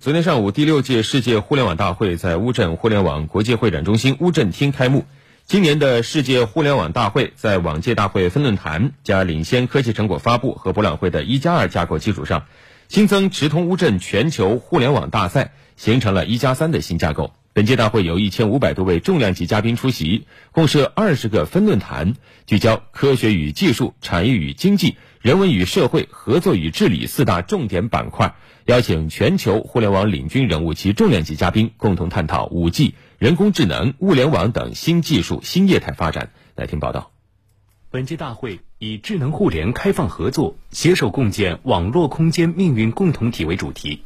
昨天上午，第六届世界互联网大会在乌镇互联网国际会展中心乌镇厅开幕。今年的世界互联网大会在往届大会分论坛加领先科技成果发布和博览会的一加二架构基础上，新增直通乌镇全球互联网大赛，形成了一加三的新架构。本届大会有一千五百多位重量级嘉宾出席，共设二十个分论坛，聚焦科学与技术、产业与经济、人文与社会、合作与治理四大重点板块。邀请全球互联网领军人物及重量级嘉宾共同探讨五 G、人工智能、物联网等新技术新业态发展。来听报道。本届大会以“智能互联开放合作，携手共建网络空间命运共同体”为主题，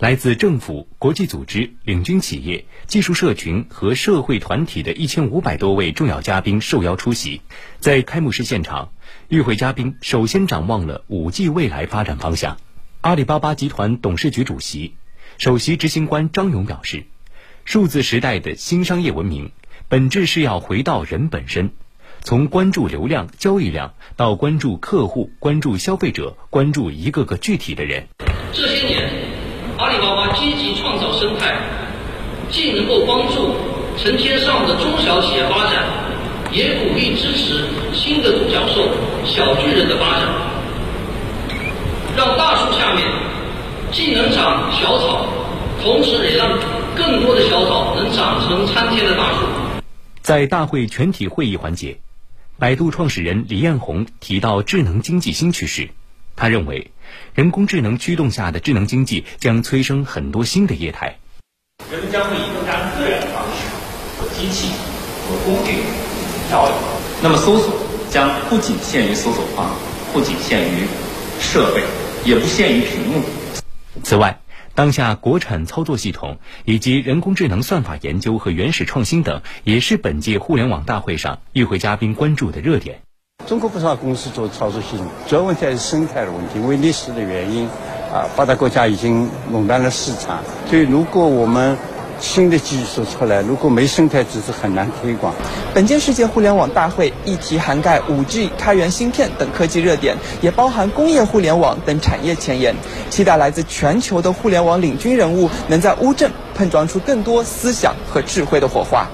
来自政府、国际组织、领军企业、技术社群和社会团体的一千五百多位重要嘉宾受邀出席。在开幕式现场，与会嘉宾首先展望了五 G 未来发展方向。阿里巴巴集团董事局主席、首席执行官张勇表示，数字时代的新商业文明，本质是要回到人本身，从关注流量、交易量到关注客户、关注消费者、关注一个个具体的人。这些年，阿里巴巴积极创造生态，既能够帮助成千上万的中小企业发展，也鼓励支持新的独角兽、小巨人的发展。让大树下面既能长小草，同时也让更多的小草能长成参天的大树。在大会全体会议环节，百度创始人李彦宏提到智能经济新趋势。他认为，人工智能驱动下的智能经济将催生很多新的业态。人们将会以更加自然的方式和机器和工具交流。那么，搜索将不仅限于搜索框，不仅限于设备。也不限于屏幕。此外，当下国产操作系统以及人工智能算法研究和原始创新等，也是本届互联网大会上与会嘉宾关注的热点。中国不少公司做操作系统，主要问题还是生态的问题，因为历史的原因，啊，发达国家已经垄断了市场，所以如果我们新的技术出来，如果没生态知识，很难推广。本届世界互联网大会议题涵盖 5G、开源芯片等科技热点，也包含工业互联网等产业前沿。期待来自全球的互联网领军人物能在乌镇碰撞出更多思想和智慧的火花。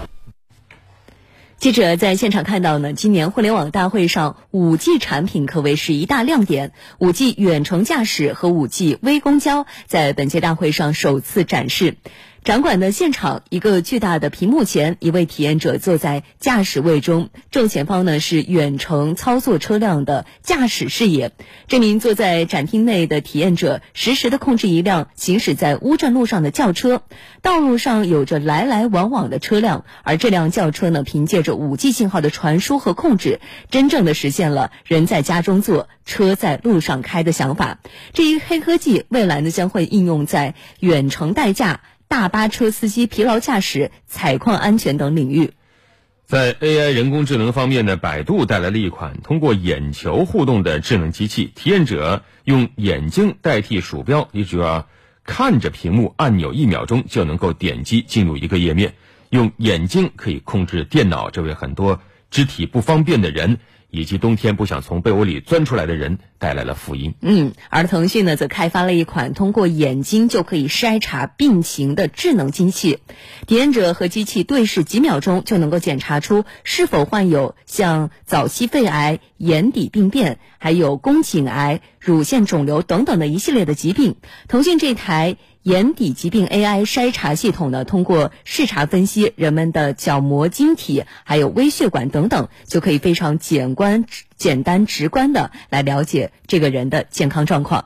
记者在现场看到呢，今年互联网大会上五 G 产品可谓是一大亮点。五 G 远程驾驶和五 G 微公交在本届大会上首次展示。展馆的现场，一个巨大的屏幕前，一位体验者坐在驾驶位中，正前方呢是远程操作车辆的驾驶视野。这名坐在展厅内的体验者实时的控制一辆行驶在乌镇路上的轿车，道路上有着来来往往的车辆，而这辆轿车呢，凭借着五 G 信号的传输和控制，真正的实现了人在家中坐，车在路上开的想法。这一黑科技未来呢将会应用在远程代驾。大巴车司机疲劳驾驶、采矿安全等领域，在 AI 人工智能方面呢，百度带来了一款通过眼球互动的智能机器。体验者用眼睛代替鼠标，你只要看着屏幕按钮，一秒钟就能够点击进入一个页面。用眼睛可以控制电脑，这为很多肢体不方便的人。以及冬天不想从被窝里钻出来的人带来了福音。嗯，而腾讯呢，则开发了一款通过眼睛就可以筛查病情的智能机器，体验者和机器对视几秒钟，就能够检查出是否患有像早期肺癌、眼底病变，还有宫颈癌、乳腺肿瘤等等的一系列的疾病。腾讯这台。眼底疾病 AI 筛查系统呢，通过视察分析人们的角膜晶体，还有微血管等等，就可以非常简观、简单直观的来了解这个人的健康状况。